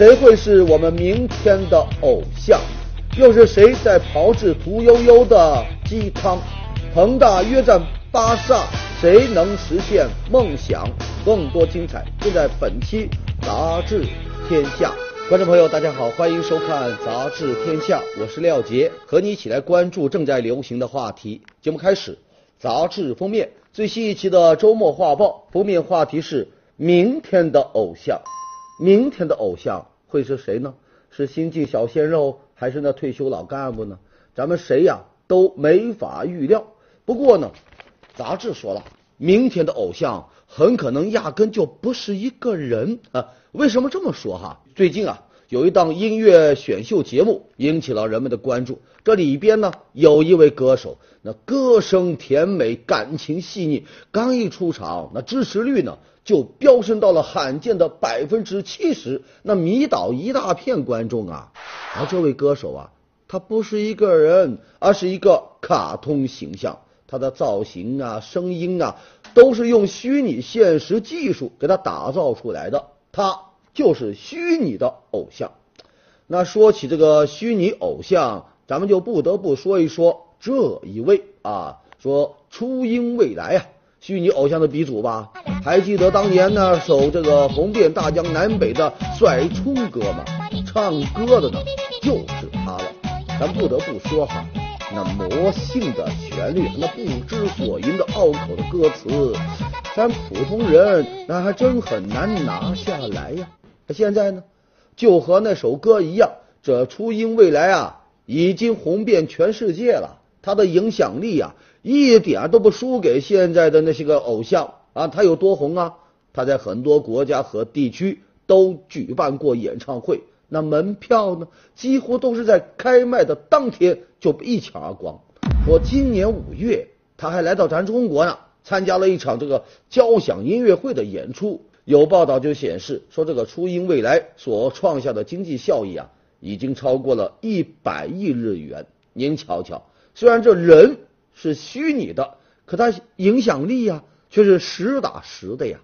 谁会是我们明天的偶像？又是谁在炮制屠呦呦的鸡汤？恒大约战巴萨，谁能实现梦想？更多精彩尽在本期《杂志天下》。观众朋友，大家好，欢迎收看《杂志天下》，我是廖杰，和你一起来关注正在流行的话题。节目开始，杂志封面最新一期的周末画报封面话题是明天的偶像。明天的偶像会是谁呢？是新晋小鲜肉，还是那退休老干部呢？咱们谁呀都没法预料。不过呢，杂志说了，明天的偶像很可能压根就不是一个人啊。为什么这么说哈？最近啊，有一档音乐选秀节目引起了人们的关注。这里边呢，有一位歌手，那歌声甜美，感情细腻，刚一出场，那支持率呢就飙升到了罕见的百分之七十，那迷倒一大片观众啊。而这位歌手啊，他不是一个人，而是一个卡通形象。他的造型啊、声音啊，都是用虚拟现实技术给他打造出来的。他就是虚拟的偶像。那说起这个虚拟偶像，咱们就不得不说一说这一位啊，说初音未来啊，虚拟偶像的鼻祖吧？还记得当年那首这个红遍大江南北的帅冲歌吗？唱歌的呢就是他了。咱不得不说哈。那魔性的旋律，那不知所云的拗口的歌词，咱普通人那还真很难拿下来呀。现在呢，就和那首歌一样，这初音未来啊，已经红遍全世界了。他的影响力啊，一点都不输给现在的那些个偶像啊。他有多红啊？他在很多国家和地区都举办过演唱会。那门票呢，几乎都是在开卖的当天就一抢而光。说今年五月，他还来到咱中国呢，参加了一场这个交响音乐会的演出。有报道就显示说，这个初音未来所创下的经济效益啊，已经超过了一百亿日元。您瞧瞧，虽然这人是虚拟的，可他影响力呀却是实打实的呀。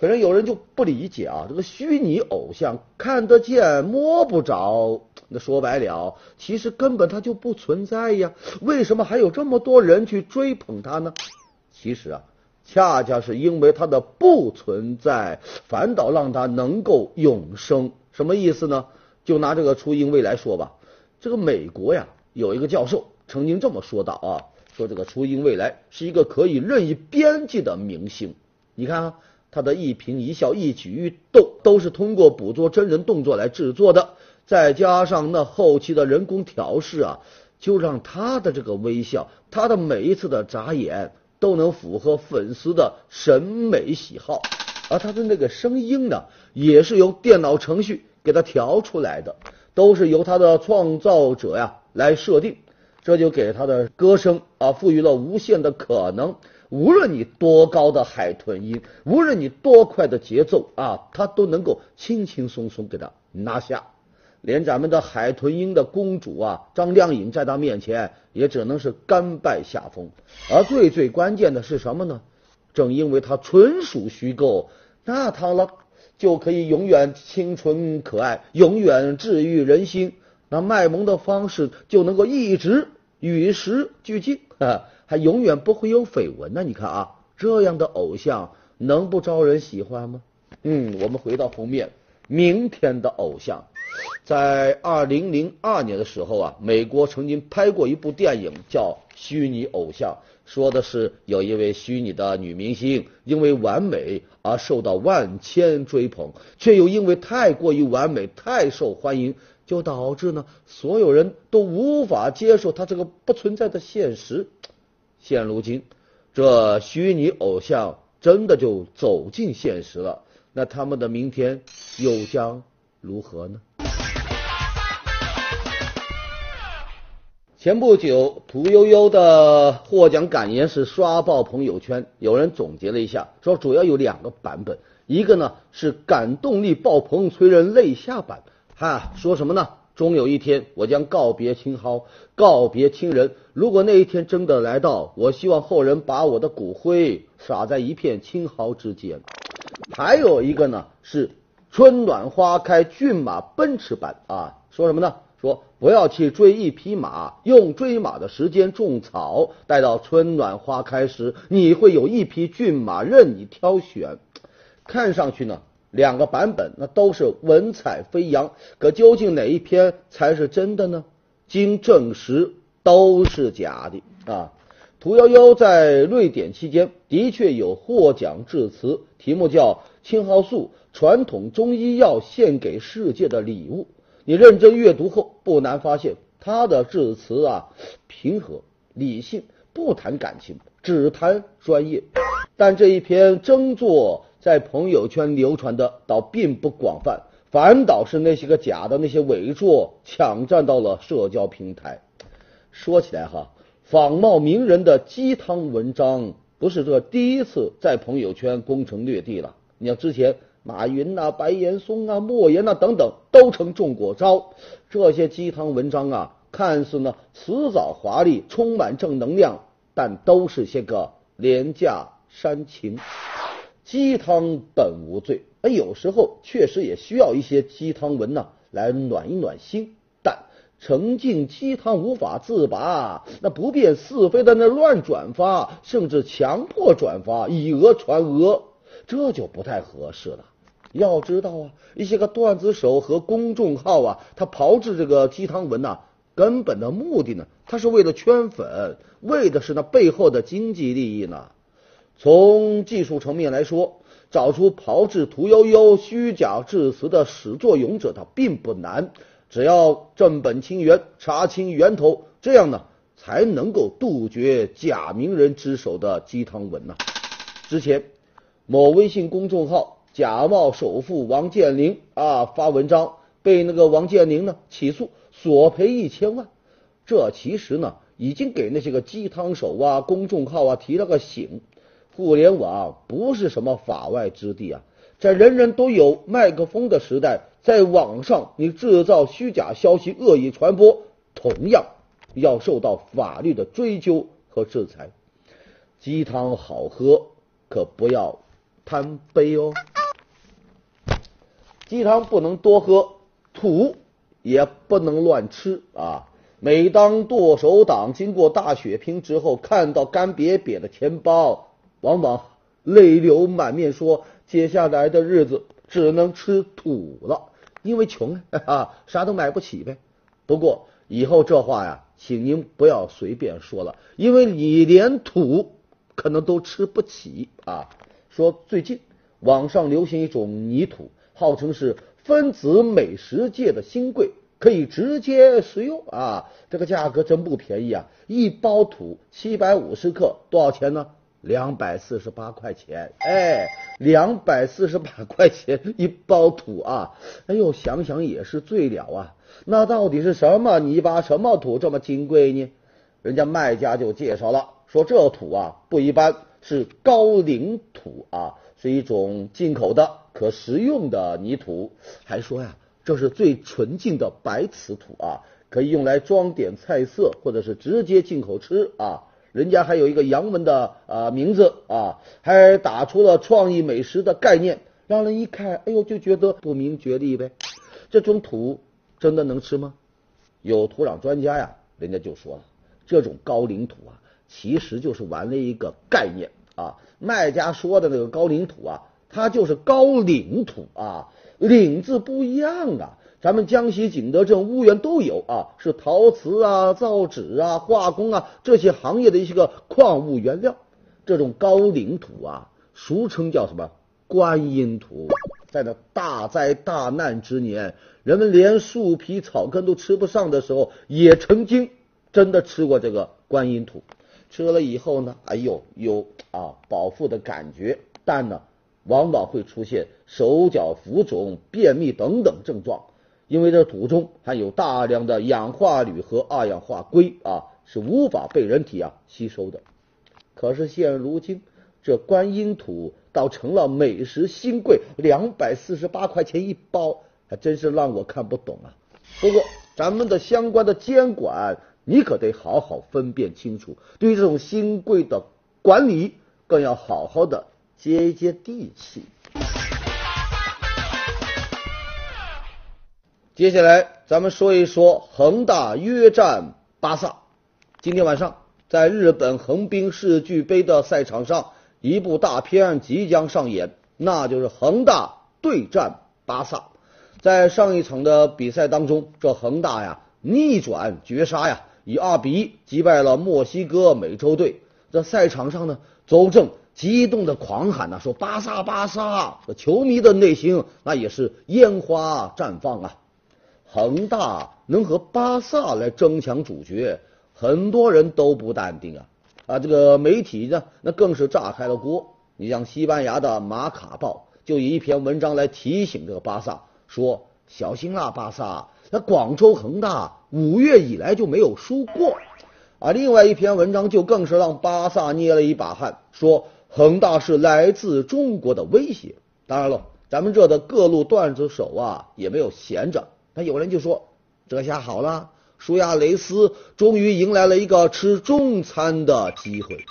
可能有人就不理解啊，这个虚拟偶像看得见摸不着，那说白了，其实根本他就不存在呀。为什么还有这么多人去追捧他呢？其实啊，恰恰是因为他的不存在，反倒让他能够永生。什么意思呢？就拿这个初音未来说吧，这个美国呀有一个教授曾经这么说道啊，说这个初音未来是一个可以任意编辑的明星。你看啊。他的一颦一笑、一举一动都是通过捕捉真人动作来制作的，再加上那后期的人工调试啊，就让他的这个微笑、他的每一次的眨眼都能符合粉丝的审美喜好。而他的那个声音呢，也是由电脑程序给他调出来的，都是由他的创造者呀来设定，这就给他的歌声啊赋予了无限的可能。无论你多高的海豚音，无论你多快的节奏啊，他都能够轻轻松松给他拿下。连咱们的海豚音的公主啊，张靓颖在他面前也只能是甘拜下风。而最最关键的是什么呢？正因为它纯属虚构，那他了就可以永远清纯可爱，永远治愈人心。那卖萌的方式就能够一直与时俱进啊。还永远不会有绯闻呢？你看啊，这样的偶像能不招人喜欢吗？嗯，我们回到封面，明天的偶像，在二零零二年的时候啊，美国曾经拍过一部电影叫《虚拟偶像》，说的是有一位虚拟的女明星因为完美而受到万千追捧，却又因为太过于完美、太受欢迎，就导致呢所有人都无法接受他这个不存在的现实。现如今，这虚拟偶像真的就走进现实了，那他们的明天又将如何呢？前不久，屠呦呦的获奖感言是刷爆朋友圈，有人总结了一下，说主要有两个版本，一个呢是感动力爆棚、催人泪下版，哈，说什么呢？终有一天，我将告别青蒿，告别亲人。如果那一天真的来到，我希望后人把我的骨灰撒在一片青蒿之间。还有一个呢，是春暖花开，骏马奔驰般啊！说什么呢？说不要去追一匹马，用追马的时间种草，待到春暖花开时，你会有一匹骏马任你挑选。看上去呢，两个版本那都是文采飞扬，可究竟哪一篇才是真的呢？经证实，都是假的啊！屠呦呦在瑞典期间的确有获奖致辞，题目叫《青蒿素》。传统中医药献给世界的礼物，你认真阅读后，不难发现他的致辞啊，平和理性，不谈感情，只谈专业。但这一篇争作在朋友圈流传的倒并不广泛，反倒是那些个假的那些伪作抢占到了社交平台。说起来哈，仿冒名人的鸡汤文章不是这第一次在朋友圈攻城略地了。你像之前。马云呐，白岩松啊，莫言呐，等等，都曾中过招。这些鸡汤文章啊，看似呢辞藻华丽，充满正能量，但都是些个廉价煽情。鸡汤本无罪，哎，有时候确实也需要一些鸡汤文呐，来暖一暖心。但沉浸鸡汤无法自拔，那不辨是非的那乱转发，甚至强迫转发，以讹传讹，这就不太合适了。要知道啊，一些个段子手和公众号啊，他炮制这个鸡汤文呐，根本的目的呢，他是为了圈粉，为的是那背后的经济利益呢。从技术层面来说，找出炮制屠呦呦虚假致辞的始作俑者，他并不难，只要正本清源，查清源头，这样呢，才能够杜绝假名人之手的鸡汤文呐。之前某微信公众号。假冒首富王健林啊发文章被那个王健林呢起诉索赔一千万，这其实呢已经给那些个鸡汤手啊公众号啊提了个醒。互联网不是什么法外之地啊，在人人都有麦克风的时代，在网上你制造虚假消息恶意传播，同样要受到法律的追究和制裁。鸡汤好喝，可不要贪杯哦。鸡汤不能多喝，土也不能乱吃啊！每当剁手党经过大血拼之后，看到干瘪瘪的钱包，往往泪流满面，说接下来的日子只能吃土了，因为穷啊，啥都买不起呗。不过以后这话呀，请您不要随便说了，因为你连土可能都吃不起啊！说最近网上流行一种泥土。号称是分子美食界的新贵，可以直接食用啊！这个价格真不便宜啊！一包土七百五十克，多少钱呢？两百四十八块钱。哎，两百四十八 块钱一包土啊！哎呦，想想也是醉了啊！那到底是什么泥巴、什么土这么金贵呢？人家卖家就介绍了，说这土啊不一般，是高岭土啊，是一种进口的。可食用的泥土，还说呀，这是最纯净的白瓷土啊，可以用来装点菜色，或者是直接进口吃啊。人家还有一个洋文的啊名字啊，还打出了创意美食的概念，让人一看，哎呦，就觉得不明觉厉呗。这种土真的能吃吗？有土壤专家呀，人家就说了，这种高岭土啊，其实就是玩了一个概念啊。卖家说的那个高岭土啊。它就是高岭土啊，岭字不一样啊。咱们江西景德镇婺源都有啊，是陶瓷啊、造纸啊、化工啊这些行业的一些个矿物原料。这种高岭土啊，俗称叫什么观音土。在那大灾大难之年，人们连树皮草根都吃不上的时候，也曾经真的吃过这个观音土。吃了以后呢，哎呦，有啊饱腹的感觉，但呢。往往会出现手脚浮肿、便秘等等症状，因为这土中含有大量的氧化铝和二氧化硅啊，是无法被人体啊吸收的。可是现如今，这观音土倒成了美食新贵，两百四十八块钱一包，还真是让我看不懂啊。不过咱们的相关的监管，你可得好好分辨清楚，对于这种新贵的管理，更要好好的。接一接地气。接下来咱们说一说恒大约战巴萨。今天晚上在日本横滨世俱杯的赛场上，一部大片即将上演，那就是恒大对战巴萨。在上一场的比赛当中，这恒大呀逆转绝杀呀，以二比一击败了墨西哥美洲队。这赛场上呢，周正激动的狂喊呐，说巴萨巴萨！这球迷的内心那也是烟花绽放啊。恒大能和巴萨来争抢主角，很多人都不淡定啊！啊，这个媒体呢，那更是炸开了锅。你像西班牙的马卡报就以一篇文章来提醒这个巴萨，说小心啦，巴萨！那广州恒大五月以来就没有输过啊。另外一篇文章就更是让巴萨捏了一把汗，说恒大是来自中国的威胁。当然了，咱们这的各路段子手啊，也没有闲着。那有人就说，这下好了，舒亚雷斯终于迎来了一个吃中餐的机会。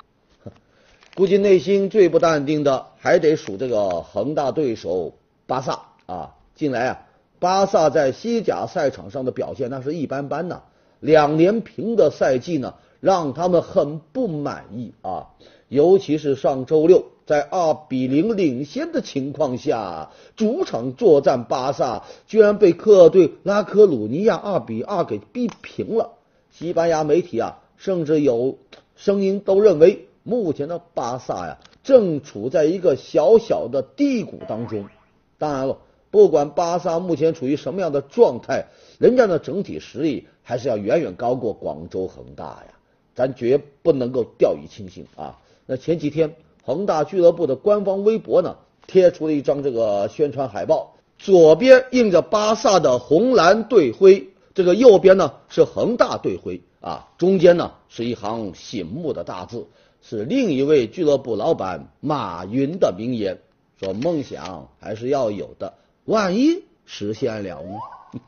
估计内心最不淡定的还得数这个恒大对手巴萨啊。近来啊，巴萨在西甲赛场上的表现那是一般般呐，两连平的赛季呢，让他们很不满意啊。尤其是上周六。在二比零领先的情况下，主场作战巴萨居然被客队拉科鲁尼亚二比二给逼平了。西班牙媒体啊，甚至有声音都认为，目前的巴萨呀，正处在一个小小的低谷当中。当然了，不管巴萨目前处于什么样的状态，人家的整体实力还是要远远高过广州恒大呀，咱绝不能够掉以轻心啊。那前几天。恒大俱乐部的官方微博呢，贴出了一张这个宣传海报，左边印着巴萨的红蓝队徽，这个右边呢是恒大队徽啊，中间呢是一行醒目的大字，是另一位俱乐部老板马云的名言，说梦想还是要有的，万一实现了呢？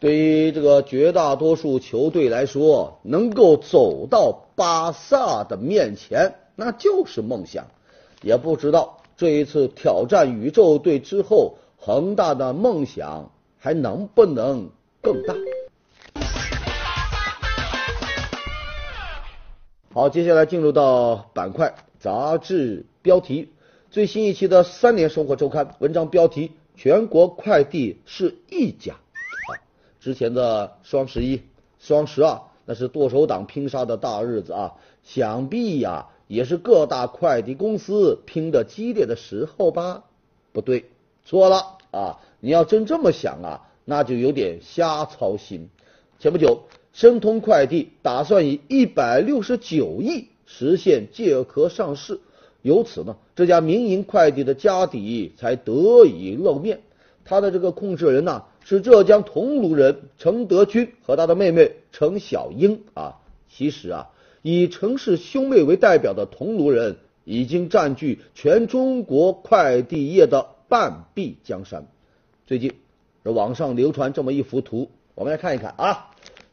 对于这个绝大多数球队来说，能够走到巴萨的面前。那就是梦想，也不知道这一次挑战宇宙队之后，恒大的梦想还能不能更大？好，接下来进入到板块杂志标题，最新一期的《三联生活周刊》文章标题：全国快递是一家。啊，之前的双十一、双十二那是剁手党拼杀的大日子啊，想必呀。也是各大快递公司拼的激烈的时候吧？不对，错了啊！你要真这么想啊，那就有点瞎操心。前不久，申通快递打算以一百六十九亿实现借壳上市，由此呢，这家民营快递的家底才得以露面。他的这个控制人呢，是浙江桐庐人陈德军和他的妹妹陈小英啊。其实啊。以陈氏兄妹为代表的桐庐人，已经占据全中国快递业的半壁江山。最近，这网上流传这么一幅图，我们来看一看啊。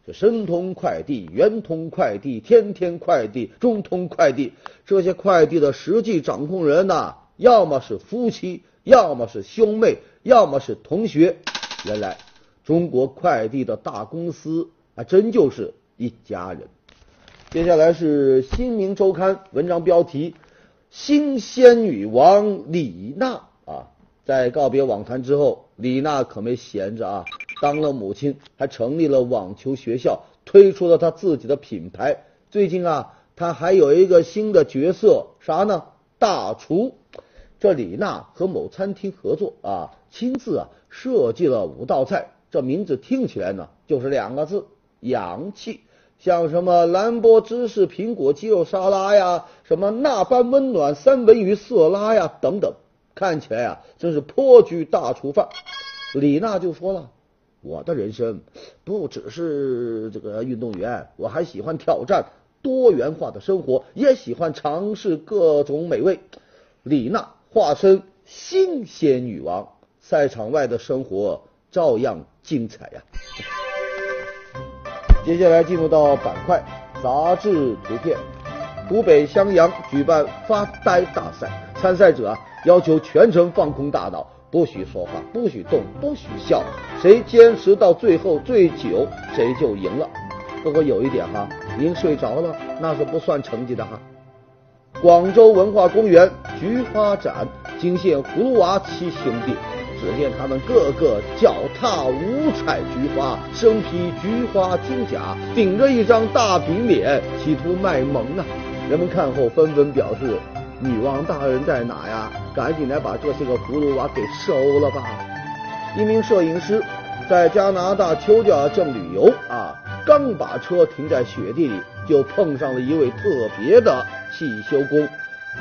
这申通快递、圆通快递、天天快递、中通快递这些快递的实际掌控人呐，要么是夫妻，要么是兄妹，要么是同学。原来，中国快递的大公司还真就是一家人。接下来是《新民周刊》文章标题：新仙女王李娜啊，在告别网坛之后，李娜可没闲着啊，当了母亲，还成立了网球学校，推出了她自己的品牌。最近啊，她还有一个新的角色，啥呢？大厨。这李娜和某餐厅合作啊，亲自啊设计了五道菜，这名字听起来呢，就是两个字：洋气。像什么兰博芝士苹果鸡肉沙拉呀，什么那般温暖三文鱼色拉呀，等等，看起来啊，真是颇具大厨范。李娜就说了：“我的人生不只是这个运动员，我还喜欢挑战多元化的生活，也喜欢尝试各种美味。”李娜化身新鲜女王，赛场外的生活照样精彩呀。接下来进入到板块杂志图片，湖北襄阳举办发呆大赛，参赛者要求全程放空大脑，不许说话，不许动，不许笑，谁坚持到最后最久，谁就赢了。不过有一点哈，您睡着了那是不算成绩的哈。广州文化公园菊花展惊现葫芦娃七兄弟，只见他们个个脚踏五彩菊花，身披菊花金甲，顶着一张大饼脸，企图卖萌啊！人们看后纷纷表示：“女王大人在哪呀？赶紧来把这些个葫芦娃给收了吧！”一名摄影师在加拿大丘吉尔镇旅游啊，刚把车停在雪地里，就碰上了一位特别的汽修工。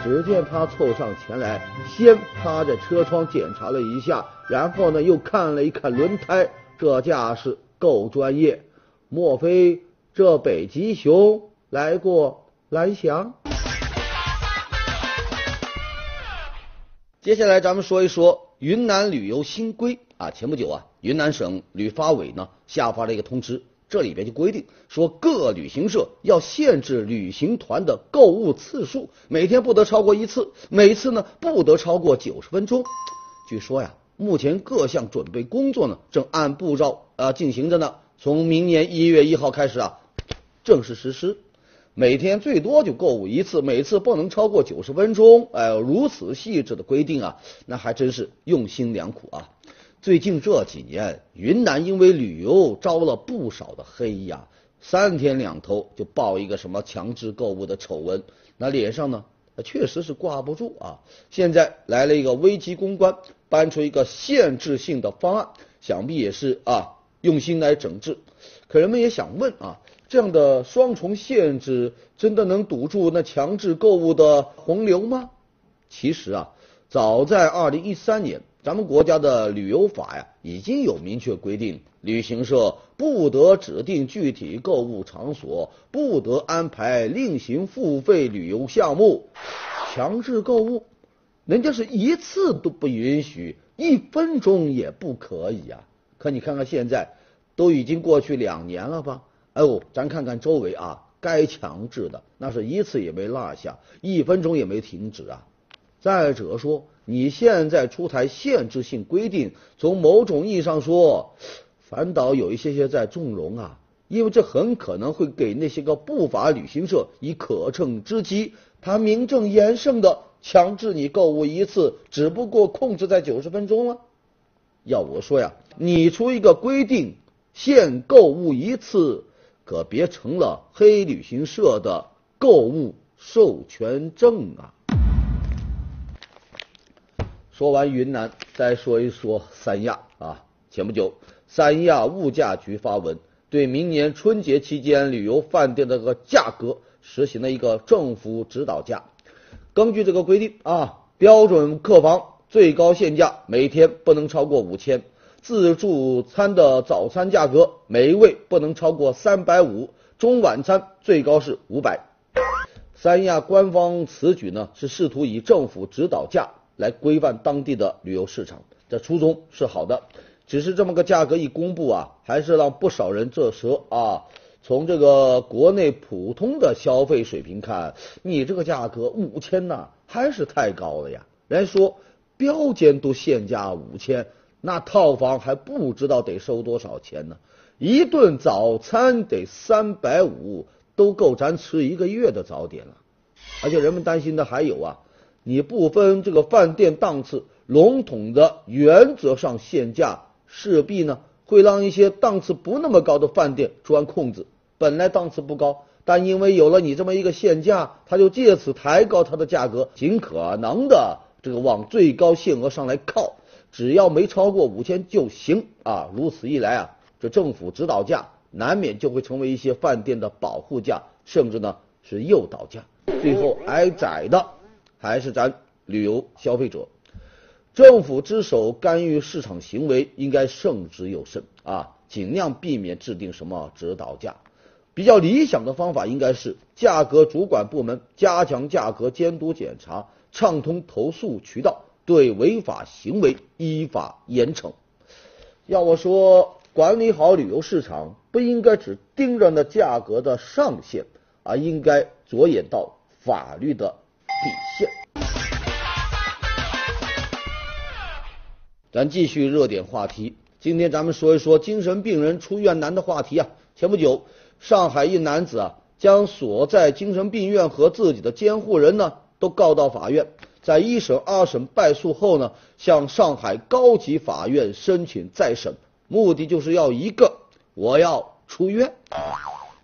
只见他凑上前来，先趴着车窗检查了一下，然后呢又看了一看轮胎，这架势够专业。莫非这北极熊来过蓝翔？接下来咱们说一说云南旅游新规啊。前不久啊，云南省旅发委呢下发了一个通知，这里边就规定说，各旅行社要限制旅行团的购物次数，每天不得超过一次，每次呢不得超过九十分钟。据说呀，目前各项准备工作呢正按步骤啊进行着呢，从明年一月一号开始啊正式实施。每天最多就购物一次，每次不能超过九十分钟。哎，如此细致的规定啊，那还真是用心良苦啊。最近这几年，云南因为旅游招了不少的黑呀，三天两头就爆一个什么强制购物的丑闻，那脸上呢确实是挂不住啊。现在来了一个危机公关，搬出一个限制性的方案，想必也是啊用心来整治。可人们也想问啊。这样的双重限制真的能堵住那强制购物的洪流吗？其实啊，早在二零一三年，咱们国家的旅游法呀已经有明确规定，旅行社不得指定具体购物场所，不得安排另行付费旅游项目，强制购物，人家是一次都不允许，一分钟也不可以啊！可你看看现在，都已经过去两年了吧？哎呦，咱看看周围啊，该强制的那是一次也没落下，一分钟也没停止啊。再者说，你现在出台限制性规定，从某种意义上说，反倒有一些些在纵容啊，因为这很可能会给那些个不法旅行社以可乘之机，他名正言顺的强制你购物一次，只不过控制在九十分钟了。要我说呀，你出一个规定，限购物一次。可别成了黑旅行社的购物授权证啊！说完云南，再说一说三亚啊。前不久，三亚物价局发文，对明年春节期间旅游饭店的这个价格实行了一个政府指导价。根据这个规定啊，标准客房最高限价每天不能超过五千。自助餐的早餐价格每一位不能超过三百五，中晚餐最高是五百。三亚官方此举呢，是试图以政府指导价来规范当地的旅游市场，这初衷是好的。只是这么个价格一公布啊，还是让不少人啧舌啊。从这个国内普通的消费水平看，你这个价格五千呐，还是太高了呀。人家说标间都限价五千。那套房还不知道得收多少钱呢？一顿早餐得三百五，都够咱吃一个月的早点了。而且人们担心的还有啊，你不分这个饭店档次，笼统的原则上限价，势必呢会让一些档次不那么高的饭店钻空子。本来档次不高，但因为有了你这么一个限价，他就借此抬高它的价格，尽可能的这个往最高限额上来靠。只要没超过五千就行啊！如此一来啊，这政府指导价难免就会成为一些饭店的保护价，甚至呢是诱导价。最后挨宰的还是咱旅游消费者。政府之手干预市场行为应该慎之又慎啊，尽量避免制定什么指导价。比较理想的方法应该是价格主管部门加强价格监督检查，畅通投诉渠道。对违法行为依法严惩。要我说，管理好旅游市场，不应该只盯着那价格的上限，而应该着眼到法律的底线。咱继续热点话题，今天咱们说一说精神病人出院难的话题啊。前不久，上海一男子啊，将所在精神病院和自己的监护人呢都告到法院，在一审、二审败诉后呢，向上海高级法院申请再审，目的就是要一个，我要出院。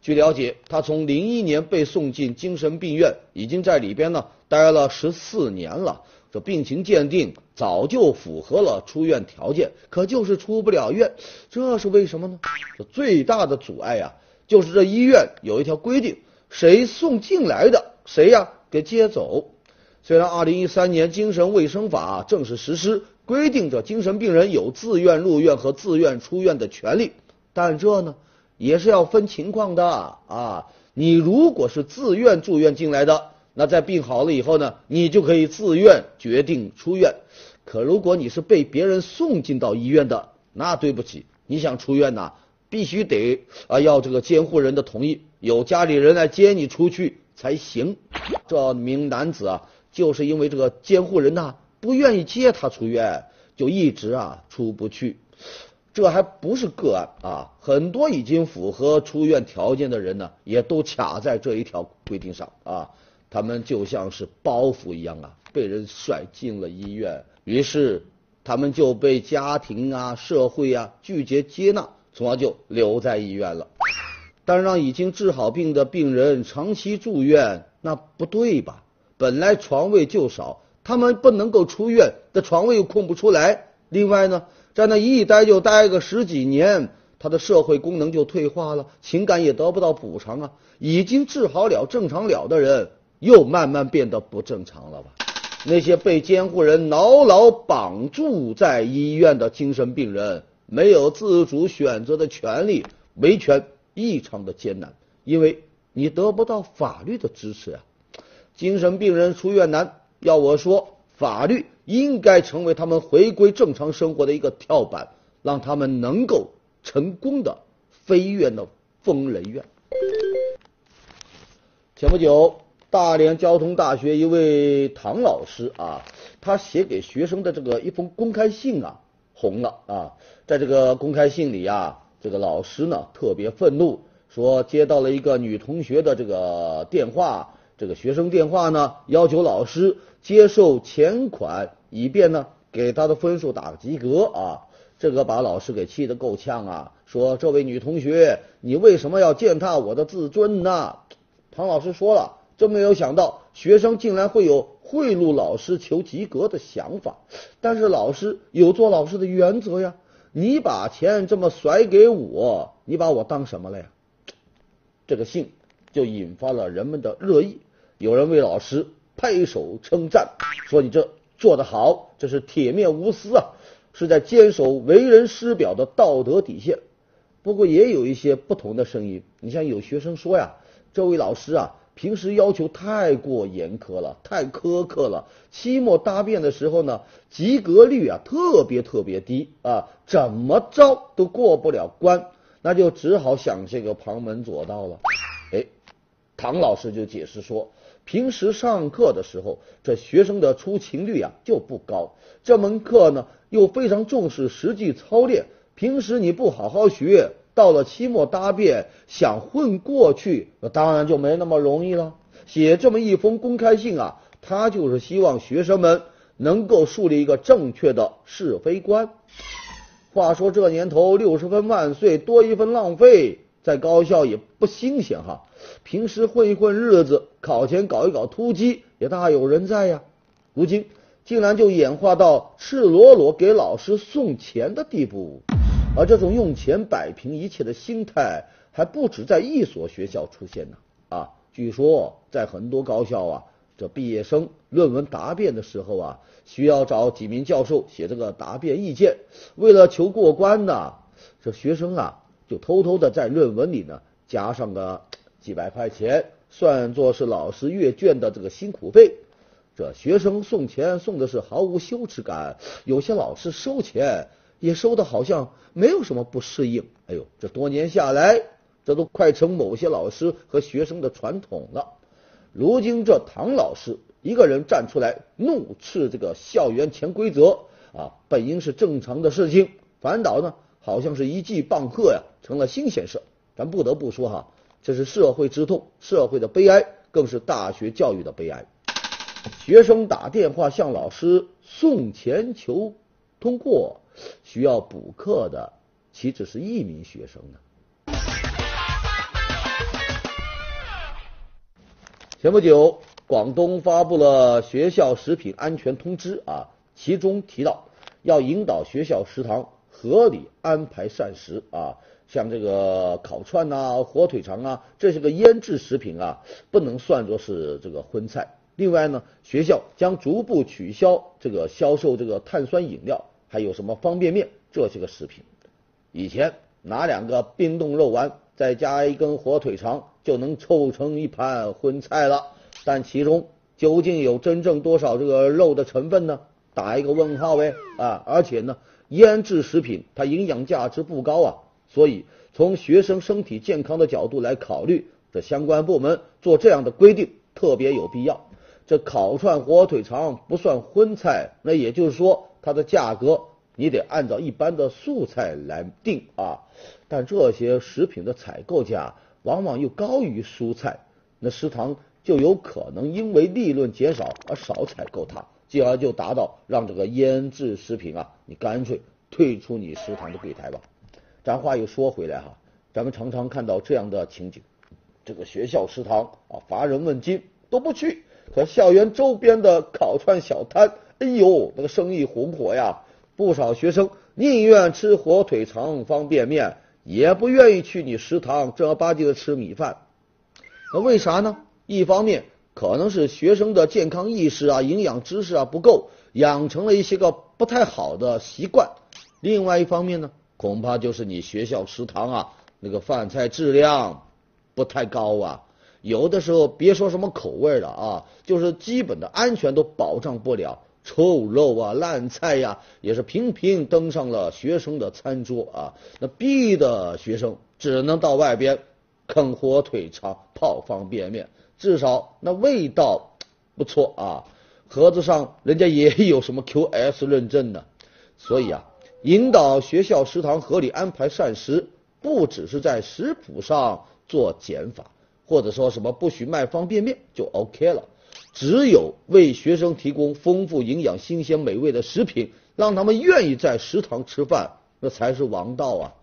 据了解，他从零一年被送进精神病院，已经在里边呢待了十四年了。这病情鉴定早就符合了出院条件，可就是出不了院，这是为什么呢？这最大的阻碍呀，就是这医院有一条规定，谁送进来的，谁呀给接走。虽然二零一三年精神卫生法正式实施，规定着精神病人有自愿入院和自愿出院的权利，但这呢也是要分情况的啊。你如果是自愿住院进来的。那在病好了以后呢，你就可以自愿决定出院。可如果你是被别人送进到医院的，那对不起，你想出院呐，必须得啊要这个监护人的同意，有家里人来接你出去才行。这名男子啊，就是因为这个监护人呐不愿意接他出院，就一直啊出不去。这还不是个案啊，很多已经符合出院条件的人呢，也都卡在这一条规定上啊。他们就像是包袱一样啊，被人甩进了医院，于是他们就被家庭啊、社会啊拒绝接纳，从而就留在医院了。但让已经治好病的病人长期住院，那不对吧？本来床位就少，他们不能够出院，这床位又空不出来。另外呢，在那一待就待个十几年，他的社会功能就退化了，情感也得不到补偿啊。已经治好了、正常了的人。又慢慢变得不正常了吧？那些被监护人牢牢绑住在医院的精神病人，没有自主选择的权利，维权异常的艰难，因为你得不到法律的支持啊。精神病人出院难，要我说，法律应该成为他们回归正常生活的一个跳板，让他们能够成功的飞越那疯人院。前不久。大连交通大学一位唐老师啊，他写给学生的这个一封公开信啊，红了啊。在这个公开信里啊，这个老师呢特别愤怒，说接到了一个女同学的这个电话，这个学生电话呢要求老师接受钱款，以便呢给他的分数打个及格啊。这个把老师给气得够呛啊，说这位女同学，你为什么要践踏我的自尊呢？唐老师说了。真没有想到，学生竟然会有贿赂老师求及格的想法。但是老师有做老师的原则呀，你把钱这么甩给我，你把我当什么了呀？这个信就引发了人们的热议，有人为老师拍手称赞，说你这做得好，这是铁面无私啊，是在坚守为人师表的道德底线。不过也有一些不同的声音，你像有学生说呀，这位老师啊。平时要求太过严苛了，太苛刻了。期末答辩的时候呢，及格率啊特别特别低啊，怎么着都过不了关，那就只好想这个旁门左道了。哎，唐老师就解释说，平时上课的时候，这学生的出勤率啊就不高，这门课呢又非常重视实际操练，平时你不好好学。到了期末答辩，想混过去，那当然就没那么容易了。写这么一封公开信啊，他就是希望学生们能够树立一个正确的是非观。话说这年头，六十分万岁，多一分浪费，在高校也不新鲜哈。平时混一混日子，考前搞一搞突击，也大有人在呀。如今竟然就演化到赤裸裸给老师送钱的地步。而这种用钱摆平一切的心态，还不止在一所学校出现呢。啊，据说在很多高校啊，这毕业生论文答辩的时候啊，需要找几名教授写这个答辩意见。为了求过关呢，这学生啊就偷偷的在论文里呢加上个几百块钱，算作是老师阅卷的这个辛苦费。这学生送钱送的是毫无羞耻感，有些老师收钱。也收的好像没有什么不适应，哎呦，这多年下来，这都快成某些老师和学生的传统了。如今这唐老师一个人站出来怒斥这个校园潜规则啊，本应是正常的事情，反倒呢好像是一记棒喝呀，成了新鲜事。咱不得不说哈，这是社会之痛，社会的悲哀，更是大学教育的悲哀。学生打电话向老师送钱求通过，需要补课的岂止是一名学生呢？前不久，广东发布了学校食品安全通知啊，其中提到要引导学校食堂合理安排膳食啊，像这个烤串呐、火腿肠啊，这些个腌制食品啊，不能算作是这个荤菜。另外呢，学校将逐步取消这个销售这个碳酸饮料，还有什么方便面这些个食品。以前拿两个冰冻肉丸，再加一根火腿肠。就能凑成一盘荤菜了，但其中究竟有真正多少这个肉的成分呢？打一个问号呗啊！而且呢，腌制食品它营养价值不高啊，所以从学生身体健康的角度来考虑，这相关部门做这样的规定特别有必要。这烤串火腿肠不算荤菜，那也就是说它的价格你得按照一般的素菜来定啊。但这些食品的采购价。往往又高于蔬菜，那食堂就有可能因为利润减少而少采购它，进而就达到让这个腌制食品啊，你干脆退出你食堂的柜台吧。咱话又说回来哈，咱们常常看到这样的情景：这个学校食堂啊，乏人问津都不去，可校园周边的烤串小摊，哎呦，那个生意红火呀，不少学生宁愿吃火腿肠、方便面。也不愿意去你食堂正儿八经的吃米饭，那为啥呢？一方面可能是学生的健康意识啊、营养知识啊不够，养成了一些个不太好的习惯；另外一方面呢，恐怕就是你学校食堂啊那个饭菜质量不太高啊，有的时候别说什么口味了啊，就是基本的安全都保障不了。臭肉啊，烂菜呀，也是频频登上了学生的餐桌啊。那 B 的学生只能到外边啃火腿肠、泡方便面，至少那味道不错啊。盒子上人家也有什么 QS 认证呢。所以啊，引导学校食堂合理安排膳食，不只是在食谱上做减法，或者说什么不许卖方便面就 OK 了。只有为学生提供丰富营养、新鲜美味的食品，让他们愿意在食堂吃饭，那才是王道啊！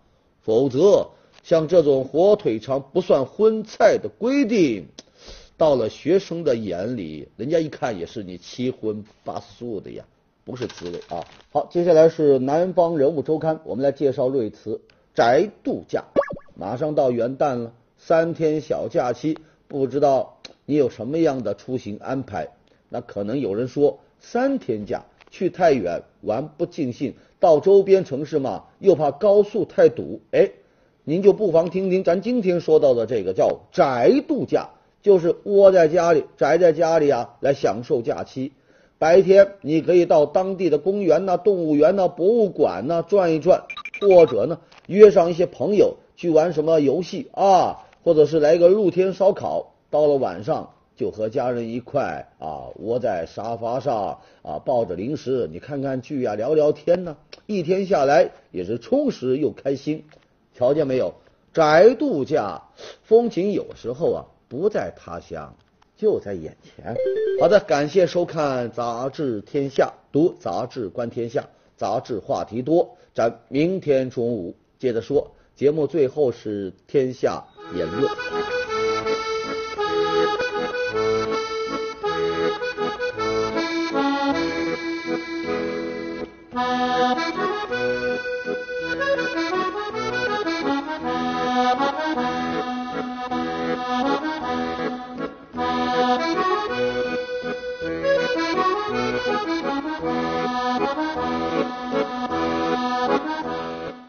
否则，像这种火腿肠不算荤菜的规定，到了学生的眼里，人家一看也是你七荤八素的呀，不是滋味啊！好，接下来是南方人物周刊，我们来介绍瑞慈宅度假。马上到元旦了，三天小假期，不知道。你有什么样的出行安排？那可能有人说三天假去太远玩不尽兴，到周边城市嘛又怕高速太堵。哎，您就不妨听听咱今天说到的这个叫宅度假，就是窝在家里宅在家里啊来享受假期。白天你可以到当地的公园呐、动物园呐、博物馆呐转一转，或者呢约上一些朋友去玩什么游戏啊，或者是来个露天烧烤。到了晚上，就和家人一块啊窝在沙发上啊抱着零食，你看看剧啊聊聊天呢，一天下来也是充实又开心。瞧见没有？宅度假，风景有时候啊不在他乡，就在眼前。好的，感谢收看《杂志天下》，读杂志观天下，杂志话题多。咱明天中午接着说。节目最后是天下言论。